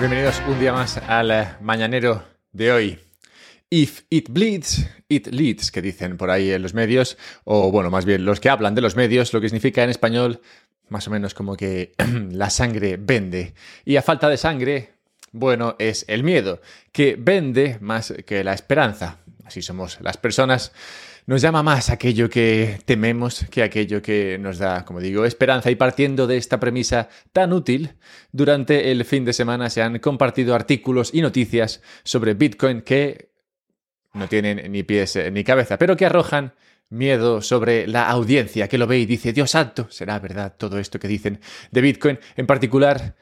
bienvenidos un día más al eh, mañanero de hoy. If it bleeds, it leads, que dicen por ahí en los medios, o bueno, más bien los que hablan de los medios, lo que significa en español más o menos como que la sangre vende. Y a falta de sangre, bueno, es el miedo, que vende más que la esperanza. Así somos las personas. Nos llama más aquello que tememos que aquello que nos da, como digo, esperanza. Y partiendo de esta premisa tan útil, durante el fin de semana se han compartido artículos y noticias sobre Bitcoin que no tienen ni pies ni cabeza, pero que arrojan miedo sobre la audiencia que lo ve y dice, Dios santo, será verdad todo esto que dicen de Bitcoin. En particular,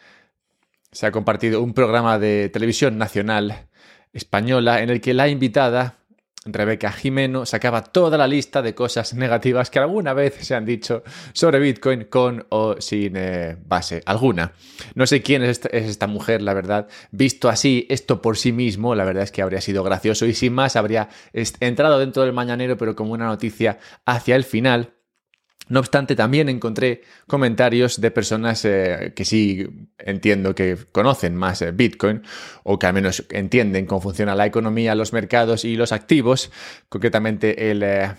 se ha compartido un programa de televisión nacional española en el que la invitada Rebeca Jimeno sacaba toda la lista de cosas negativas que alguna vez se han dicho sobre Bitcoin con o sin eh, base alguna. No sé quién es esta, mujer, la verdad. Visto así, esto por sí mismo, la verdad es que habría sido gracioso y sin más habría entrado dentro del mañanero, pero como una noticia hacia el final. No obstante, también encontré comentarios de personas eh, que sí entiendo que conocen más eh, Bitcoin o que al menos entienden cómo funciona la economía, los mercados y los activos, concretamente el... Eh,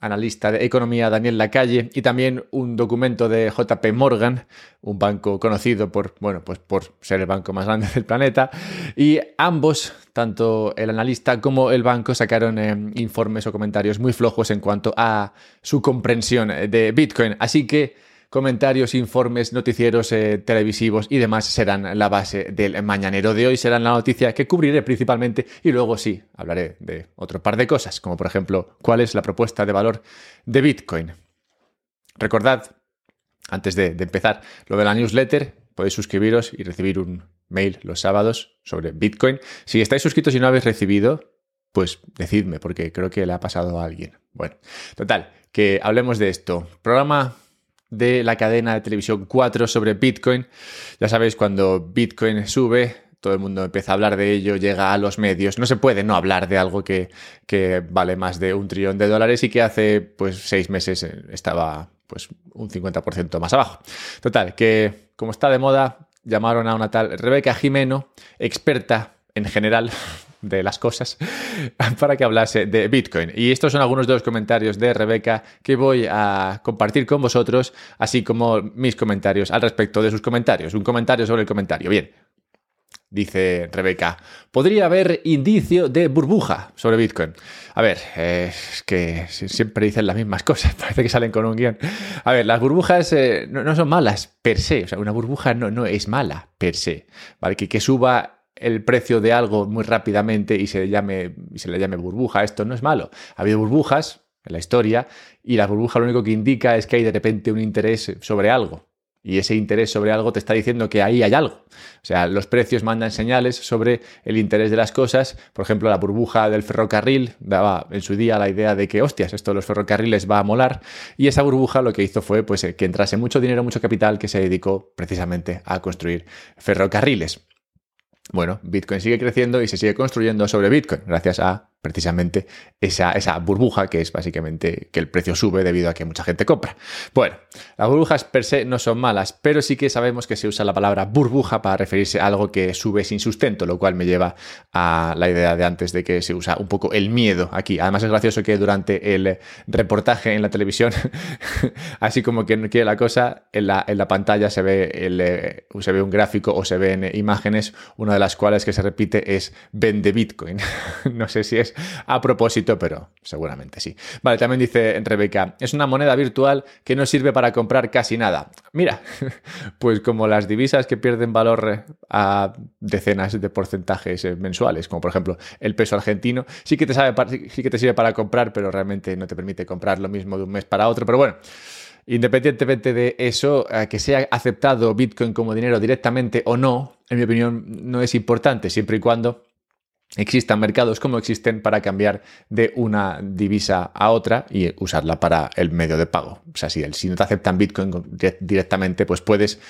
analista de economía Daniel Lacalle, y también un documento de JP Morgan, un banco conocido por, bueno, pues por ser el banco más grande del planeta. Y ambos, tanto el analista como el banco, sacaron eh, informes o comentarios muy flojos en cuanto a su comprensión de Bitcoin. Así que comentarios, informes, noticieros eh, televisivos y demás serán la base del mañanero de hoy, serán la noticia que cubriré principalmente y luego sí, hablaré de otro par de cosas, como por ejemplo, cuál es la propuesta de valor de Bitcoin. Recordad, antes de, de empezar, lo de la newsletter, podéis suscribiros y recibir un mail los sábados sobre Bitcoin. Si estáis suscritos y no habéis recibido, pues decidme, porque creo que le ha pasado a alguien. Bueno, total, que hablemos de esto. Programa de la cadena de televisión 4 sobre Bitcoin. Ya sabéis, cuando Bitcoin sube, todo el mundo empieza a hablar de ello, llega a los medios. No se puede no hablar de algo que, que vale más de un trillón de dólares y que hace pues seis meses eh, estaba pues un 50% más abajo. Total, que como está de moda, llamaron a una tal Rebeca Jimeno, experta en general de las cosas para que hablase de Bitcoin. Y estos son algunos de los comentarios de Rebeca que voy a compartir con vosotros, así como mis comentarios al respecto de sus comentarios. Un comentario sobre el comentario. Bien. Dice Rebeca, podría haber indicio de burbuja sobre Bitcoin. A ver, es que siempre dicen las mismas cosas, parece que salen con un guion. A ver, las burbujas eh, no, son malas per se, o sea, una burbuja no, no es mala per se, ¿vale? Que, que suba el precio de algo muy rápidamente y se, llame, y se le llame burbuja. Esto no es malo. Ha habido burbujas en la historia y la burbuja lo único que indica es que hay de repente un interés sobre algo. Y ese interés sobre algo te está diciendo que ahí hay algo. O sea, los precios mandan señales sobre el interés de las cosas. Por ejemplo, la burbuja del ferrocarril daba en su día la idea de que, hostias, esto de los ferrocarriles va a molar. Y esa burbuja lo que hizo fue pues, que entrase mucho dinero, mucho capital que se dedicó precisamente a construir ferrocarriles. Bueno, Bitcoin sigue creciendo y se sigue construyendo sobre Bitcoin gracias a precisamente esa, esa, burbuja que es básicamente que el precio sube debido a que mucha gente compra. Bueno, las burbujas per se no son malas, pero sí que sabemos que se usa la palabra burbuja para referirse a algo que sube sin sustento, lo cual me lleva a la idea de antes de que se usa un poco el miedo aquí. Además es gracioso que durante el reportaje en la televisión, así como que no quiere la cosa, en la, en la pantalla se ve, el, eh, se ve un gráfico o se ven imágenes, una de las cuales que se repite es vende Bitcoin. no sé si es a propósito, pero seguramente sí. Vale, también dice Rebeca, es una moneda virtual que no sirve para comprar casi nada. Mira, pues como las divisas que pierden valor eh, a decenas de porcentajes eh, mensuales, como por ejemplo el peso argentino, sí que te, sabe, sí que te sirve para comprar, pero realmente no te permite comprar lo mismo de un mes para otro. Pero bueno. Independientemente de eso, eh, que sea aceptado Bitcoin como dinero directamente o no, en mi opinión, no es importante, siempre y cuando existan mercados como existen para cambiar de una divisa a otra y usarla para el medio de pago. O sea, si, no te aceptan Bitcoin directamente, pues puedes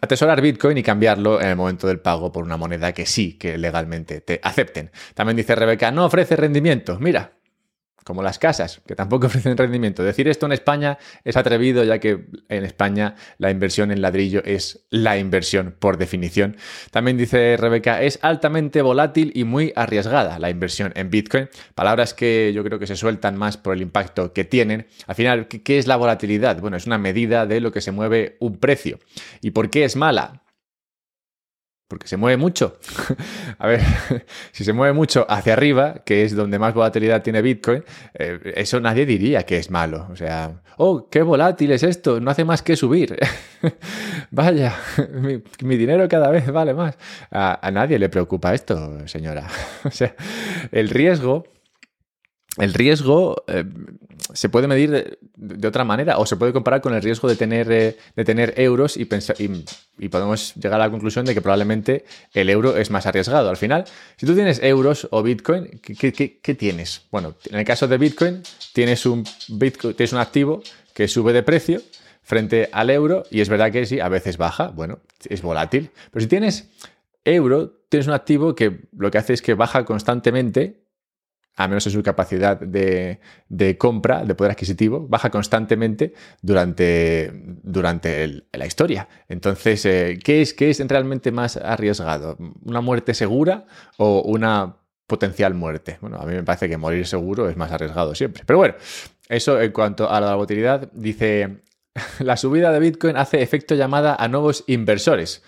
atesorar Bitcoin y cambiarlo en el momento del pago por una moneda que sí, que legalmente te acepten. También dice Rebeca, no ofrece rendimiento. Mira, como las casas, que tampoco ofrecen rendimiento. Decir esto en España es atrevido, ya que en España la inversión en ladrillo es la inversión por definición. También dice Rebeca, es altamente volátil y muy arriesgada la inversión en Bitcoin. Palabras que yo creo que se sueltan más por el impacto que tienen. Al final, ¿qué es la volatilidad? Bueno, es una medida de lo que se mueve un precio. ¿Y por qué es mala? Porque se mueve mucho. a ver, si se mueve mucho hacia arriba, que es donde más volatilidad tiene Bitcoin, eh, eso nadie diría que es malo. O sea, oh, qué volátil es esto, no hace más que subir. Vaya, mi, dinero cada vez vale más. A nadie le preocupa esto, señora. o sea, el riesgo el riesgo eh, se puede medir de, otra manera o se puede comparar con el riesgo de tener, eh, de tener euros y, pensar, y, podemos llegar a la conclusión de que probablemente el euro es más arriesgado. Al final, si tú tienes euros o Bitcoin, ¿qué, tienes? Bueno, en el caso de Bitcoin, tienes un, Bitcoin, tienes un activo que sube de precio frente al euro y es verdad que sí, a veces baja, bueno, es volátil. Pero si tienes euro, tienes un activo que lo que hace es que baja constantemente a menos en su capacidad de, compra, de poder adquisitivo, baja constantemente durante, durante la historia. Entonces, eh, ¿qué, es, ¿qué es realmente más arriesgado? ¿Una muerte segura o una potencial muerte? Bueno, a mí me parece que morir seguro es más arriesgado siempre. Pero bueno, eso en cuanto a la volatilidad, dice, la subida de Bitcoin hace efecto llamada a nuevos inversores.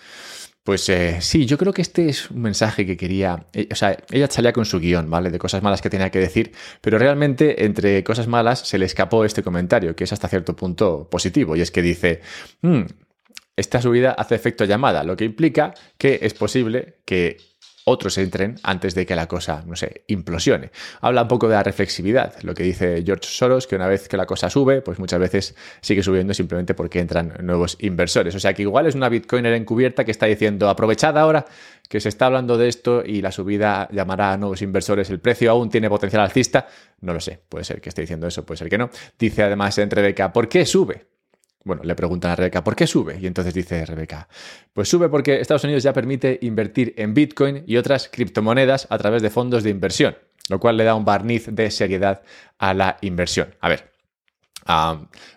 Pues eh, sí, yo creo que este es un mensaje que quería. Eh, o sea, ella salía con su guion, ¿vale? De cosas malas que tenía que decir, pero realmente entre cosas malas se le escapó este comentario, que es hasta cierto punto positivo, y es que dice. Hmm, esta subida hace efecto llamada, lo que implica que es posible que otros entren antes de que la cosa, no sé, implosione. Habla un poco de la reflexividad, lo que dice George Soros, que una vez que la cosa sube, pues muchas veces sigue subiendo simplemente porque entran nuevos inversores. O sea que igual es una Bitcoiner encubierta que está diciendo, aprovechad ahora que se está hablando de esto y la subida llamará a nuevos inversores, el precio aún tiene potencial alcista, no lo sé, puede ser que esté diciendo eso, puede ser que no. Dice además en Rebeca, ¿por qué sube? Bueno, le preguntan a Rebeca, ¿por qué sube? Y entonces dice Rebeca, pues sube porque Estados Unidos ya permite invertir en Bitcoin y otras criptomonedas a través de fondos de inversión, lo cual le da un barniz de seriedad a la inversión. A ver,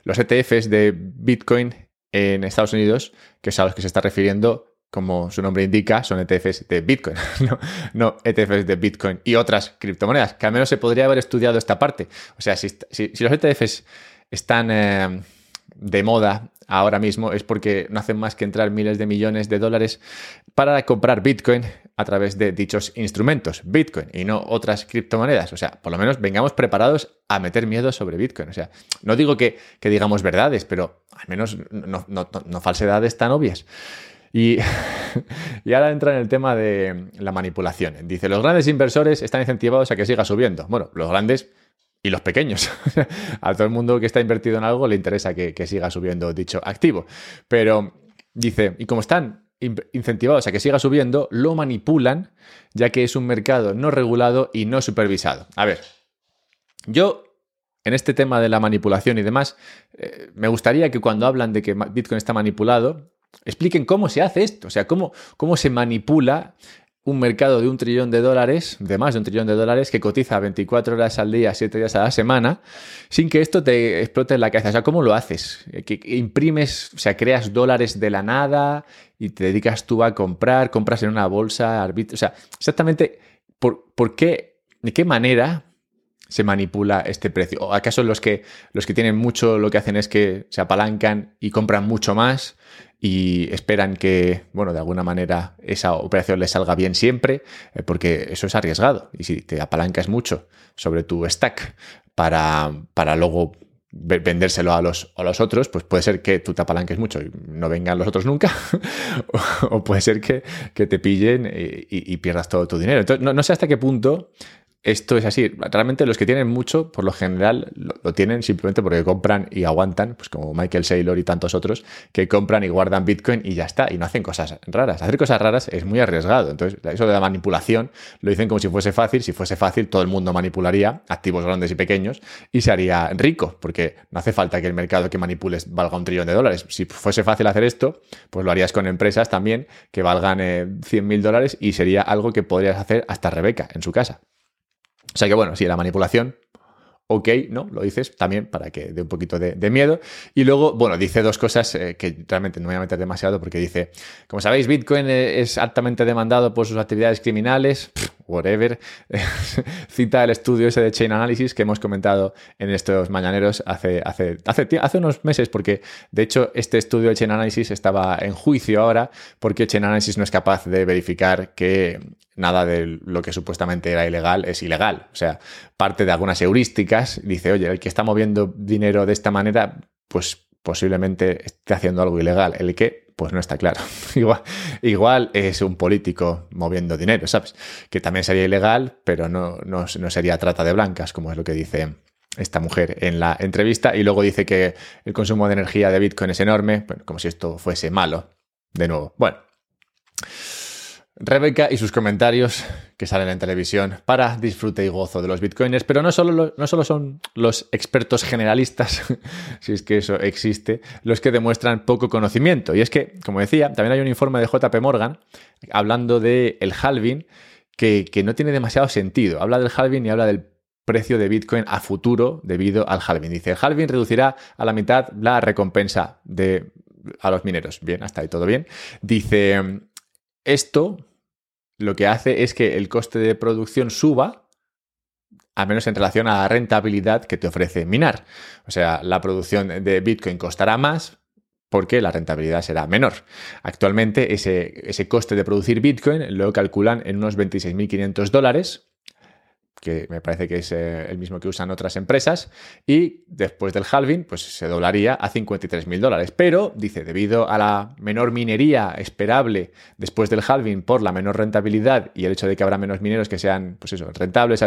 los ETFs de Bitcoin en Estados Unidos, que es a los que se está refiriendo, como su nombre indica, son ETFs de Bitcoin, no, ETFs de Bitcoin y otras criptomonedas, que al menos se podría haber estudiado esta parte. O sea, si, los ETFs están... Eh, de moda ahora mismo es porque no hacen más que entrar miles de millones de dólares para comprar Bitcoin a través de dichos instrumentos, Bitcoin y no otras criptomonedas. O sea, por lo menos vengamos preparados a meter miedo sobre Bitcoin. O sea, no digo que, digamos verdades, pero al menos no, no falsedades tan obvias. Y, y, ahora entra en el tema de la manipulación. Dice, los grandes inversores están incentivados a que siga subiendo. Bueno, los grandes y los pequeños. a todo el mundo que está invertido en algo le interesa que, siga subiendo dicho activo. Pero dice, y como están incentivados a que siga subiendo, lo manipulan, ya que es un mercado no regulado y no supervisado. A ver, yo en este tema de la manipulación y demás, eh, me gustaría que cuando hablan de que Bitcoin está manipulado, expliquen cómo se hace esto, o sea, cómo, cómo se manipula un mercado de un trillón de dólares, de más de un trillón de dólares, que cotiza 24 horas al día, 7 días a la semana, sin que esto te explote en la cabeza. O sea, ¿cómo lo haces? Que imprimes, o sea, creas dólares de la nada y te dedicas tú a comprar, compras en una bolsa, arbitro. O sea, exactamente, ¿por, ¿por qué, de qué manera se manipula este precio? ¿O acaso los que, los que tienen mucho lo que hacen es que se apalancan y compran mucho más y esperan que, bueno, de alguna manera esa operación les salga bien siempre, eh, porque eso es arriesgado. Y si te apalancas mucho sobre tu stack para, para luego vendérselo a los, a los otros, pues puede ser que tú te apalanques mucho y no vengan los otros nunca, o, puede ser que, te pillen y, pierdas todo tu dinero. Entonces, no sé hasta qué punto esto es así. Realmente los que tienen mucho, por lo general, lo, tienen simplemente porque compran y aguantan, pues como Michael Saylor y tantos otros, que compran y guardan Bitcoin y ya está, y no hacen cosas raras. Hacer cosas raras es muy arriesgado. Entonces, eso de la manipulación lo dicen como si fuese fácil. Si fuese fácil, todo el mundo manipularía, activos grandes y pequeños, y se haría rico, porque no hace falta que el mercado que manipules valga un trillón de dólares. Si fuese fácil hacer esto, pues lo harías con empresas también que valgan eh, 100 mil dólares y sería algo que podrías hacer hasta Rebeca en su casa. O sea que bueno, sí, la manipulación ok, ¿no? Lo dices también para que dé un poquito de, miedo. Y luego, bueno, dice dos cosas eh, que realmente no voy a meter demasiado porque dice, como sabéis, Bitcoin eh, es altamente demandado por sus actividades criminales, whatever. Cita el estudio ese de Chain Analysis que hemos comentado en estos mañaneros hace, hace, hace, hace unos meses, porque de hecho este estudio de Chain Analysis estaba en juicio ahora porque Chain Analysis no es capaz de verificar que nada de lo que supuestamente era ilegal es ilegal. O sea, parte de algunas heurísticas dice, oye, el que está moviendo dinero de esta manera, pues posiblemente esté haciendo algo ilegal. El que, pues no está claro. igual, igual es un político moviendo dinero, ¿sabes? Que también sería ilegal, pero no, no, no sería trata de blancas, como es lo que dice esta mujer en la entrevista. Y luego dice que el consumo de energía de Bitcoin es enorme, como si esto fuese malo. De nuevo, bueno. Rebeca y sus comentarios que salen en televisión para disfrute y gozo de los bitcoiners, pero no solo, no solo son los expertos generalistas, si es que eso existe, los que demuestran poco conocimiento. Y es que, como decía, también hay un informe de JP Morgan hablando del el halving que, que no tiene demasiado sentido. Habla del halving y habla del precio de Bitcoin a futuro debido al halving. Dice, el halving reducirá a la mitad la recompensa de, a los mineros. Bien, hasta ahí todo bien. Dice, esto lo que hace es que el coste de producción suba, al menos en relación a la rentabilidad que te ofrece minar. O sea, la producción de Bitcoin costará más porque la rentabilidad será menor. Actualmente ese, ese coste de producir Bitcoin lo calculan en unos 26.500 dólares que me parece que es eh, el mismo que usan otras empresas, y después del halving, pues se doblaría a 53.000 dólares. Pero, dice, debido a la menor minería esperable después del halving por la menor rentabilidad y el hecho de que habrá menos mineros que sean, pues eso, rentables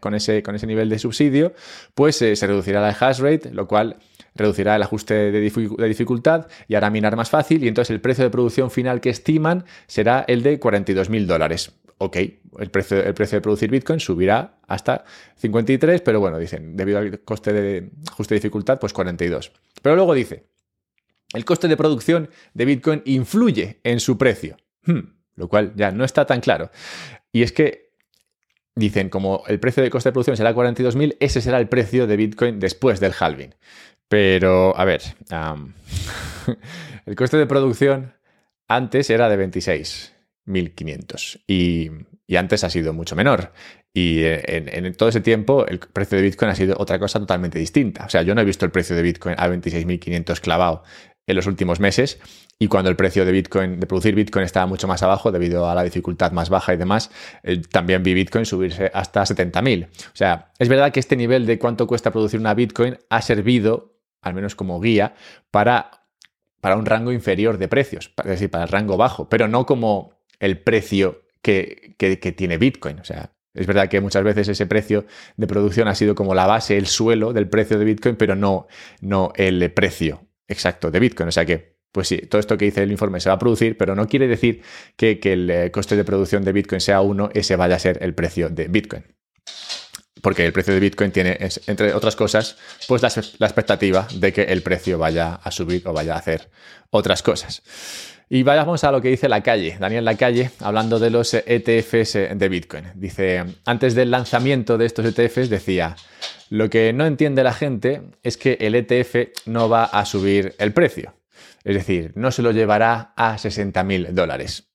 con, ese, con ese nivel de subsidio, pues eh, se reducirá la hash rate, lo cual reducirá el ajuste de, dificultad y hará minar más fácil y entonces el precio de producción final que estiman será el de 42.000 dólares. Ok, el precio, el precio de producir Bitcoin subirá hasta 53, pero bueno, dicen, debido al coste de ajuste de dificultad, pues 42. Pero luego dice, el coste de producción de Bitcoin influye en su precio, hmm, lo cual ya no está tan claro. Y es que dicen, como el precio de coste de producción será 42.000, ese será el precio de Bitcoin después del halving. Pero, a ver, el coste de producción antes era de 26.500 y, y antes ha sido mucho menor. Y en, en, todo ese tiempo el precio de Bitcoin ha sido otra cosa totalmente distinta. O sea, yo no he visto el precio de Bitcoin a 26.500 clavado en los últimos meses y cuando el precio de Bitcoin, de producir Bitcoin estaba mucho más abajo debido a la dificultad más baja y demás, eh, también vi Bitcoin subirse hasta 70.000. O sea, es verdad que este nivel de cuánto cuesta producir una Bitcoin ha servido al menos como guía, para, para un rango inferior de precios, es decir, para el rango bajo, pero no como el precio que, tiene Bitcoin. O sea, es verdad que muchas veces ese precio de producción ha sido como la base, el suelo del precio de Bitcoin, pero no, no el precio exacto de Bitcoin. O sea que, pues sí, todo esto que dice el informe se va a producir, pero no quiere decir que, que el eh, coste de producción de Bitcoin sea uno, ese vaya a ser el precio de Bitcoin porque el precio de Bitcoin tiene, entre otras cosas, pues la, expectativa de que el precio vaya a subir o vaya a hacer otras cosas. Y vayamos a lo que dice la calle, Daniel Lacalle, hablando de los ETFs de Bitcoin. Dice, antes del lanzamiento de estos ETFs decía, lo que no entiende la gente es que el ETF no va a subir el precio. Es decir, no se lo llevará a 60 mil dólares.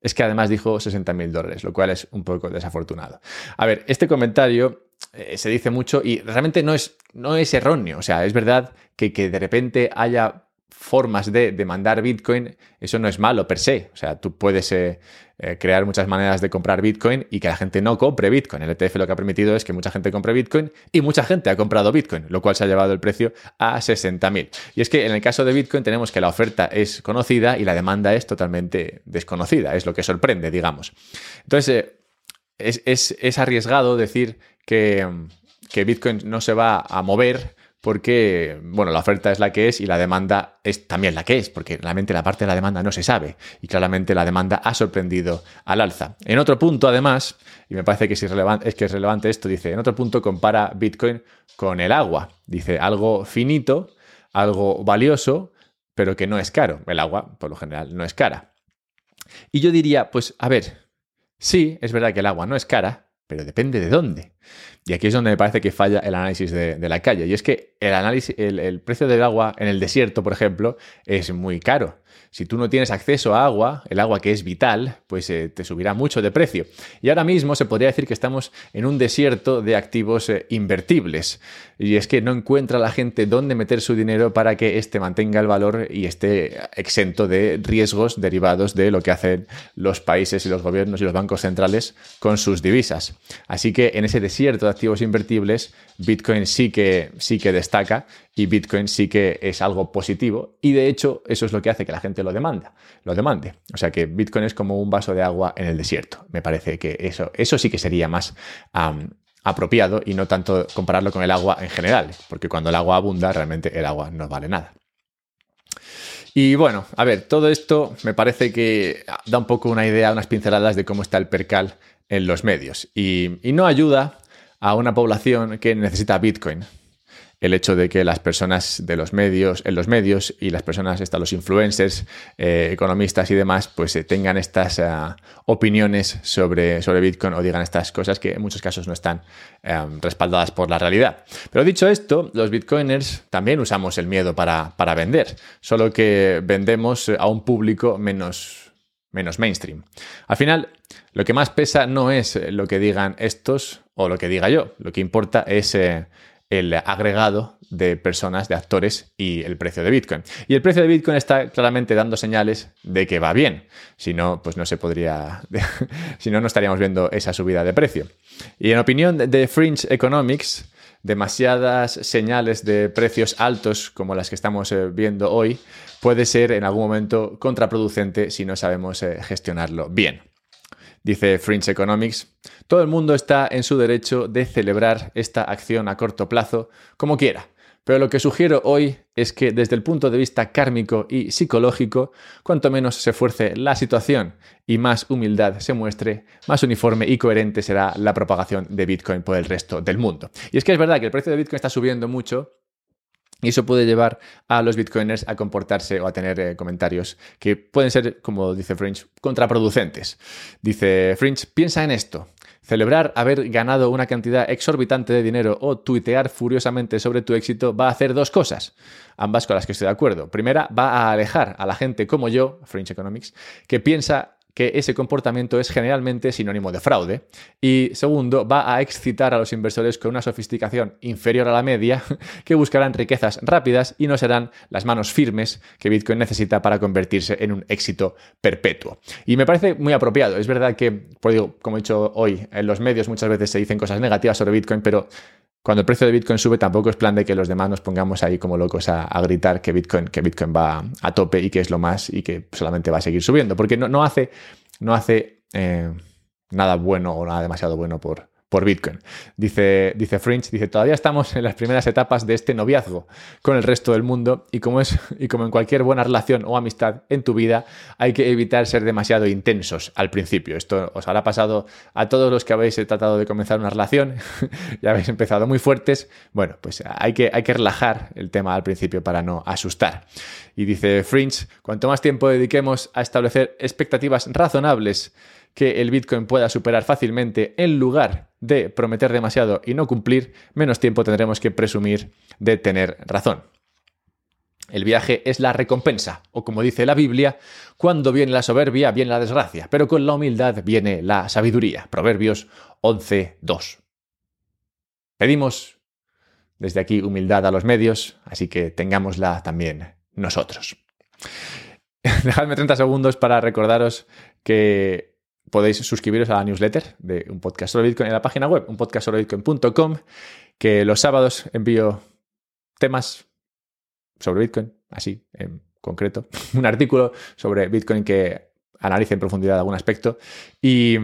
Es que además dijo 60 mil dólares, lo cual es un poco desafortunado. A ver, este comentario eh, se dice mucho y realmente no es, no es erróneo. O sea, es verdad que, que de repente haya formas de demandar Bitcoin, eso no es malo per se. O sea, tú puedes eh, eh, crear muchas maneras de comprar Bitcoin y que la gente no compre Bitcoin. El ETF lo que ha permitido es que mucha gente compre Bitcoin y mucha gente ha comprado Bitcoin, lo cual se ha llevado el precio a 60.000. Y es que en el caso de Bitcoin tenemos que la oferta es conocida y la demanda es totalmente desconocida. Es lo que sorprende, digamos. Entonces, eh, es, arriesgado decir que, que Bitcoin no se va a mover porque, bueno, la oferta es la que es y la demanda es también la que es, porque realmente la parte de la demanda no se sabe y claramente la demanda ha sorprendido al alza. En otro punto, además, y me parece que es, que es relevante esto, dice, en otro punto compara Bitcoin con el agua. Dice, algo finito, algo valioso, pero que no es caro. El agua, por lo general, no es cara. Y yo diría, pues, a ver, sí, es verdad que el agua no es cara, pero depende de dónde. Y aquí es donde me parece que falla el análisis de, la calle. Y es que el, análisis, el, precio del agua en el desierto, por ejemplo, es muy caro. Si tú no tienes acceso a agua, el agua que es vital, pues eh, te subirá mucho de precio. Y ahora mismo se podría decir que estamos en un desierto de activos eh, invertibles. Y es que no encuentra la gente dónde meter su dinero para que éste mantenga el valor y esté exento de riesgos derivados de lo que hacen los países y los gobiernos y los bancos centrales con sus divisas. Así que en ese desierto de activos invertibles, Bitcoin sí que, sí que destaca y Bitcoin sí que es algo positivo y de hecho eso es lo que hace que la gente lo demanda, lo demande. O sea que Bitcoin es como un vaso de agua en el desierto. Me parece que eso, eso sí que sería más apropiado y no tanto compararlo con el agua en general, porque cuando el agua abunda realmente el agua no vale nada. Y bueno, a ver, todo esto me parece que da un poco una idea, unas pinceladas de cómo está el percal en los medios. Y, y no ayuda a una población que necesita Bitcoin. El hecho de que las personas de los medios, en los medios y las personas, están los influencers, eh, economistas y demás, pues eh, tengan estas eh, opiniones sobre, sobre Bitcoin o digan estas cosas que en muchos casos no están respaldadas por la realidad. Pero dicho esto, los bitcoiners también usamos el miedo para, para vender, solo que vendemos a un público menos, menos mainstream. Al final, lo que más pesa no es lo que digan estos o lo que diga yo. Lo que importa es eh, el agregado de personas, de actores y el precio de Bitcoin. Y el precio de Bitcoin está claramente dando señales de que va bien. Si no, pues no se podría, si no, no estaríamos viendo esa subida de precio. Y en opinión de Fringe Economics, demasiadas señales de precios altos como las que estamos eh, viendo hoy puede ser en algún momento contraproducente si no sabemos eh, gestionarlo bien. Dice Fringe Economics, todo el mundo está en su derecho de celebrar esta acción a corto plazo como quiera. Pero lo que sugiero hoy es que desde el punto de vista kármico y psicológico, cuanto menos se fuerce la situación y más humildad se muestre, más uniforme y coherente será la propagación de Bitcoin por el resto del mundo. Y es que es verdad que el precio de Bitcoin está subiendo mucho, y eso puede llevar a los bitcoiners a comportarse o a tener eh, comentarios que pueden ser, como dice Fringe, contraproducentes. Dice Fringe, piensa en esto. Celebrar haber ganado una cantidad exorbitante de dinero o tuitear furiosamente sobre tu éxito va a hacer dos cosas, ambas con las que estoy de acuerdo. Primera, va a alejar a la gente como yo, Fringe Economics, que piensa que ese comportamiento es generalmente sinónimo de fraude. Y segundo, va a excitar a los inversores con una sofisticación inferior a la media que buscarán riquezas rápidas y no serán las manos firmes que Bitcoin necesita para convertirse en un éxito perpetuo. Y me parece muy apropiado. Es verdad que, pues como he dicho hoy, en los medios muchas veces se dicen cosas negativas sobre Bitcoin, pero cuando el precio de Bitcoin sube, tampoco es plan de que los demás nos pongamos ahí como locos a, gritar que Bitcoin, que Bitcoin va a tope y que es lo más y que solamente va a seguir subiendo. Porque no, no hace, no hace eh, nada bueno o nada demasiado bueno por, por Bitcoin. Dice, dice Fringe, dice, todavía estamos en las primeras etapas de este noviazgo con el resto del mundo y como, es, y como en cualquier buena relación o amistad en tu vida, hay que evitar ser demasiado intensos al principio. Esto os habrá pasado a todos los que habéis tratado de comenzar una relación, ya habéis empezado muy fuertes. Bueno, pues hay que, hay que relajar el tema al principio para no asustar. Y dice Fringe, cuanto más tiempo dediquemos a establecer expectativas razonables, que el Bitcoin pueda superar fácilmente, en lugar de prometer demasiado y no cumplir, menos tiempo tendremos que presumir de tener razón. El viaje es la recompensa, o como dice la Biblia, cuando viene la soberbia viene la desgracia, pero con la humildad viene la sabiduría. Proverbios 11.2. Pedimos desde aquí humildad a los medios, así que tengámosla también nosotros. Dejadme 30 segundos para recordaros que podéis suscribiros a la newsletter de un podcast sobre Bitcoin en la página web, un podcast sobre Bitcoin.com, que los sábados envío temas sobre Bitcoin, así en concreto, un artículo sobre Bitcoin que analice en profundidad algún aspecto y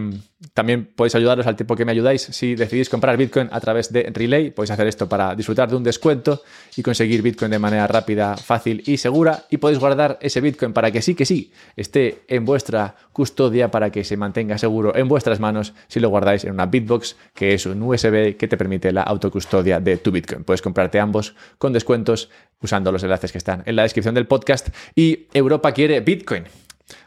también podéis ayudaros al tiempo que me ayudáis. Si decidís comprar Bitcoin a través de Relay, podéis hacer esto para disfrutar de un descuento y conseguir Bitcoin de manera rápida, fácil y segura. Y podéis guardar ese Bitcoin para que sí que sí esté en vuestra custodia, para que se mantenga seguro en vuestras manos si lo guardáis en una Bitbox, que es un USB que te permite la autocustodia de tu Bitcoin. Puedes comprarte ambos con descuentos usando los enlaces que están en la descripción del podcast. Y Europa quiere Bitcoin.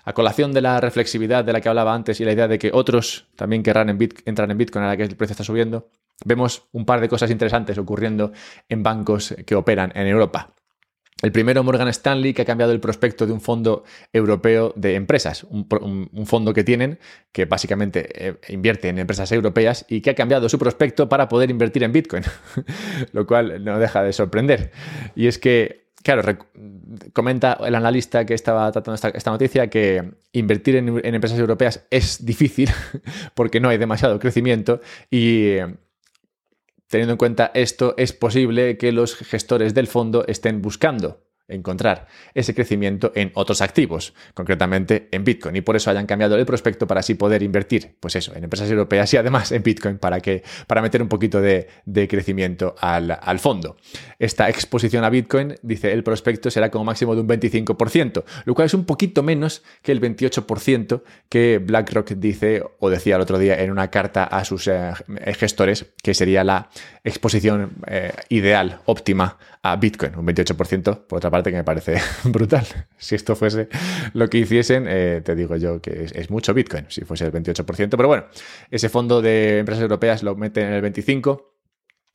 A colación de la reflexividad de la que hablaba antes y la idea de que otros también querrán entrar en Bitcoin a la que el precio está subiendo, vemos un par de cosas interesantes ocurriendo en bancos que operan en Europa. El primero, Morgan Stanley, que ha cambiado el prospecto de un fondo europeo de empresas, un, fondo que tienen que básicamente eh, invierte en empresas europeas y que ha cambiado su prospecto para poder invertir en Bitcoin, lo cual no deja de sorprender. Y es que, claro, comenta el analista que estaba tratando esta, noticia que invertir en, empresas europeas es difícil porque no hay demasiado crecimiento y Teniendo en cuenta esto, es posible que los gestores del fondo estén buscando encontrar ese crecimiento en otros activos, concretamente en Bitcoin, y por eso hayan cambiado el prospecto para así poder invertir, pues eso, en empresas europeas y además en Bitcoin para, que, para meter un poquito de, crecimiento al, al, fondo. Esta exposición a Bitcoin, dice el prospecto, será como máximo de un 25%, lo cual es un poquito menos que el 28% que BlackRock dice o decía el otro día en una carta a sus eh, gestores, que sería la exposición eh, ideal, óptima a Bitcoin, un 28%, por otra parte, que me parece brutal. Si esto fuese lo que hiciesen, eh, te digo yo que es, mucho Bitcoin, si fuese el 28%, pero bueno, ese fondo de empresas europeas lo mete en el 25%.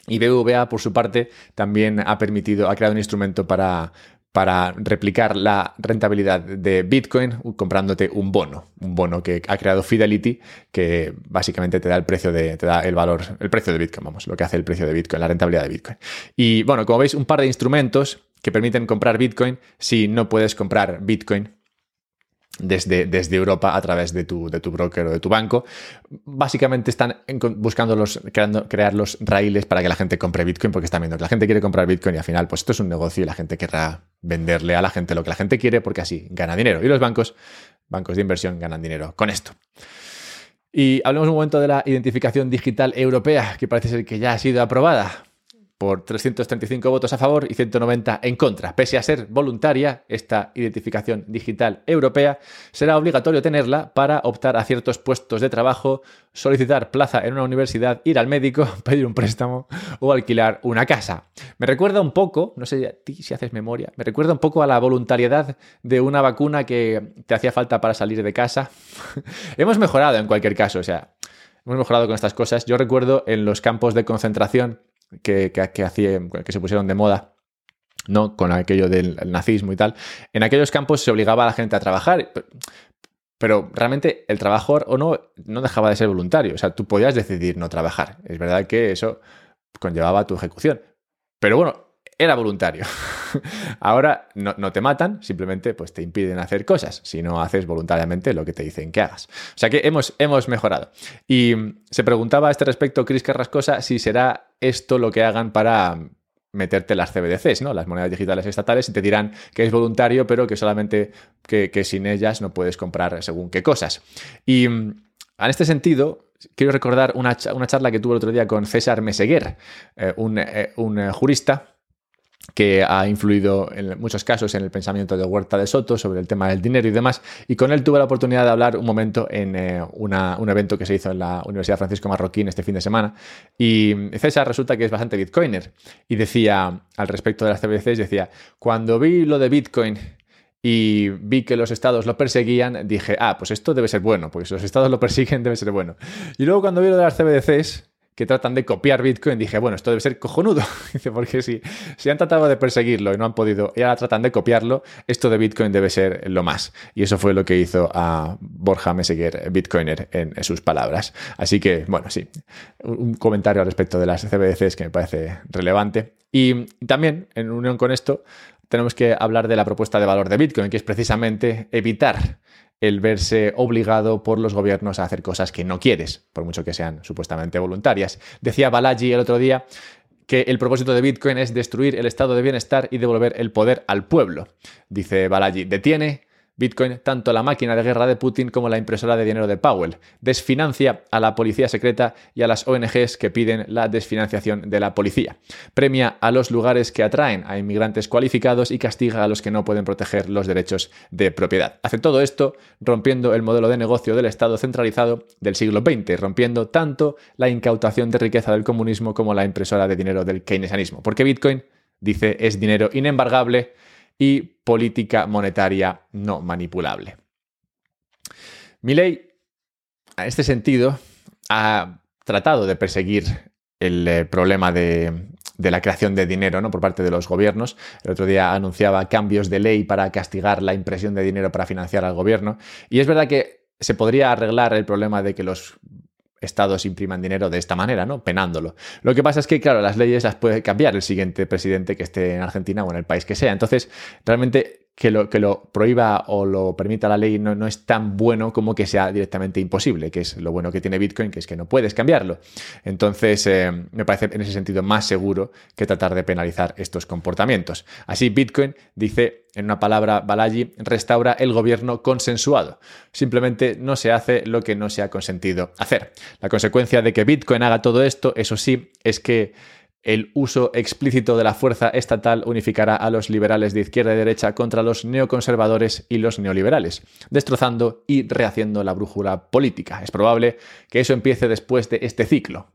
Y BVA, por su parte, también ha permitido, ha creado un instrumento para, para replicar la rentabilidad de Bitcoin comprándote un bono, un bono que ha creado Fidelity, que básicamente te da el precio de, te da el valor, el precio de Bitcoin, vamos, lo que hace el precio de Bitcoin, la rentabilidad de Bitcoin. Y bueno, como veis, un par de instrumentos que permiten comprar Bitcoin si no puedes comprar Bitcoin desde, desde, Europa a través de tu, de tu, broker o de tu banco. Básicamente están buscando los, creando, crear los raíles para que la gente compre Bitcoin porque están viendo que la gente quiere comprar Bitcoin y al final pues esto es un negocio y la gente querrá venderle a la gente lo que la gente quiere porque así gana dinero. Y los bancos, bancos de inversión ganan dinero con esto. Y hablemos un momento de la identificación digital europea que parece ser que ya ha sido aprobada por 335 votos a favor y 190 en contra. Pese a ser voluntaria, esta identificación digital europea será obligatorio tenerla para optar a ciertos puestos de trabajo, solicitar plaza en una universidad, ir al médico, pedir un préstamo o alquilar una casa. Me recuerda un poco, no sé a ti si haces memoria, me recuerda un poco a la voluntariedad de una vacuna que te hacía falta para salir de casa. Hemos mejorado en cualquier caso, o sea, hemos mejorado con estas cosas. Yo recuerdo en los campos de concentración que, que, se pusieron de moda ¿no? Con aquello del nazismo y tal. En aquellos campos se obligaba a la gente a trabajar, pero realmente el trabajo o no, no dejaba de ser voluntario. O sea, tú podías decidir no trabajar. Es verdad que eso conllevaba tu ejecución. Pero bueno, era voluntario. Ahora no, te matan, simplemente pues te impiden hacer cosas si no haces voluntariamente lo que te dicen que hagas. O sea que hemos, hemos mejorado. Y se preguntaba a este respecto Chris Carrascosa si será esto lo que hagan para meterte las CBDCs, ¿no? Las monedas digitales estatales, y te dirán que es voluntario, pero que solamente que, sin ellas no puedes comprar según qué cosas. Y en este sentido, quiero recordar una, charla que tuve el otro día con César Meseguer, eh, un, eh, un jurista que ha influido en muchos casos en el pensamiento de Huerta de Soto sobre el tema del dinero y demás. Y con él tuve la oportunidad de hablar un momento en eh, un evento que se hizo en la Universidad Francisco Marroquín este fin de semana. Y César resulta que es bastante bitcoiner. Y decía, al respecto de las CBDCs, decía, cuando vi lo de Bitcoin y vi que los estados lo perseguían, dije, ah, pues esto debe ser bueno, porque si los estados lo persiguen debe ser bueno. Y luego cuando vi lo de las CBDCs, que tratan de copiar Bitcoin, dije, bueno, esto debe ser cojonudo. Dice, porque si, si han tratado de perseguirlo y no han podido y ahora tratan de copiarlo, esto de Bitcoin debe ser lo más. Y eso fue lo que hizo a Borja Meseguer, Bitcoiner, en, sus palabras. Así que, bueno, sí, un comentario al respecto de las CBDCs que me parece relevante. Y también, en unión con esto, tenemos que hablar de la propuesta de valor de Bitcoin, que es precisamente evitar el verse obligado por los gobiernos a hacer cosas que no quieres, por mucho que sean supuestamente voluntarias. Decía Balaji el otro día que el propósito de Bitcoin es destruir el estado de bienestar y devolver el poder al pueblo. Dice Balaji, detiene Bitcoin, tanto la máquina de guerra de Putin como la impresora de dinero de Powell. Desfinancia a la policía secreta y a las ONGs que piden la desfinanciación de la policía. Premia a los lugares que atraen a inmigrantes cualificados y castiga a los que no pueden proteger los derechos de propiedad. Hace todo esto rompiendo el modelo de negocio del Estado centralizado del siglo XX, rompiendo tanto la incautación de riqueza del comunismo como la impresora de dinero del keynesianismo. Porque Bitcoin, dice, es dinero inembargable y política monetaria no manipulable. Milei, en este sentido, ha tratado de perseguir el eh, problema de, la creación de dinero ¿no? por parte de los gobiernos. El otro día anunciaba cambios de ley para castigar la impresión de dinero para financiar al gobierno. Y es verdad que se podría arreglar el problema de que los estados impriman dinero de esta manera, ¿no? Penándolo. Lo que pasa es que, claro, las leyes las puede cambiar el siguiente presidente que esté en Argentina o en el país que sea. Entonces, realmente que lo, que lo prohíba o lo permita la ley no, no, es tan bueno como que sea directamente imposible, que es lo bueno que tiene Bitcoin, que es que no puedes cambiarlo. Entonces, eh, me parece en ese sentido más seguro que tratar de penalizar estos comportamientos. Así, Bitcoin dice, en una palabra, Balaji, restaura el gobierno consensuado. Simplemente no se hace lo que no se ha consentido hacer. La consecuencia de que Bitcoin haga todo esto, eso sí, es que el uso explícito de la fuerza estatal unificará a los liberales de izquierda y derecha contra los neoconservadores y los neoliberales, destrozando y rehaciendo la brújula política. Es probable que eso empiece después de este ciclo,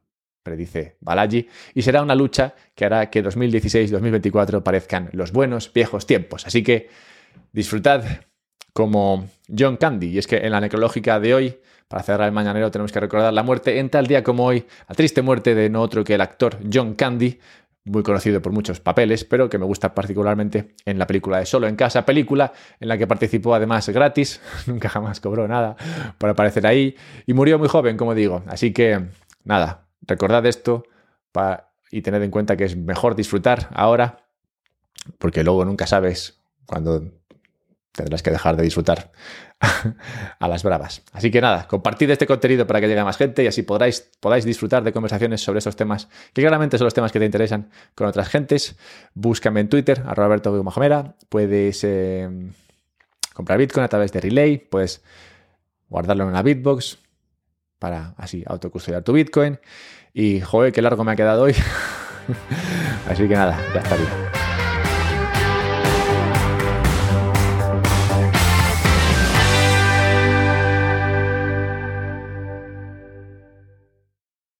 predice Balaji, y será una lucha que hará que 2016 y 2024 parezcan los buenos viejos tiempos. Así que disfrutad como John Candy. Y es que en la necrológica de hoy para cerrar el mañanero tenemos que recordar la muerte en tal día como hoy, la triste muerte de no otro que el actor John Candy, muy conocido por muchos papeles, pero que me gusta particularmente en la película de Solo en Casa, película en la que participó además gratis, nunca jamás cobró nada por aparecer ahí, y murió muy joven, como digo. Así que, nada, recordad esto y tened en cuenta que es mejor disfrutar ahora, porque luego nunca sabes cuando tendrás que dejar de disfrutar a las bravas. Así que nada, compartid este contenido para que llegue a más gente y así podráis, podáis disfrutar de conversaciones sobre esos temas que claramente son los temas que te interesan con otras gentes. Búscame en Twitter, arroba Puedes em, comprar Bitcoin a través de Relay, puedes guardarlo en una Bitbox para así autocustodiar tu Bitcoin. Y joder, qué largo me ha quedado hoy. así que nada, ya estaría.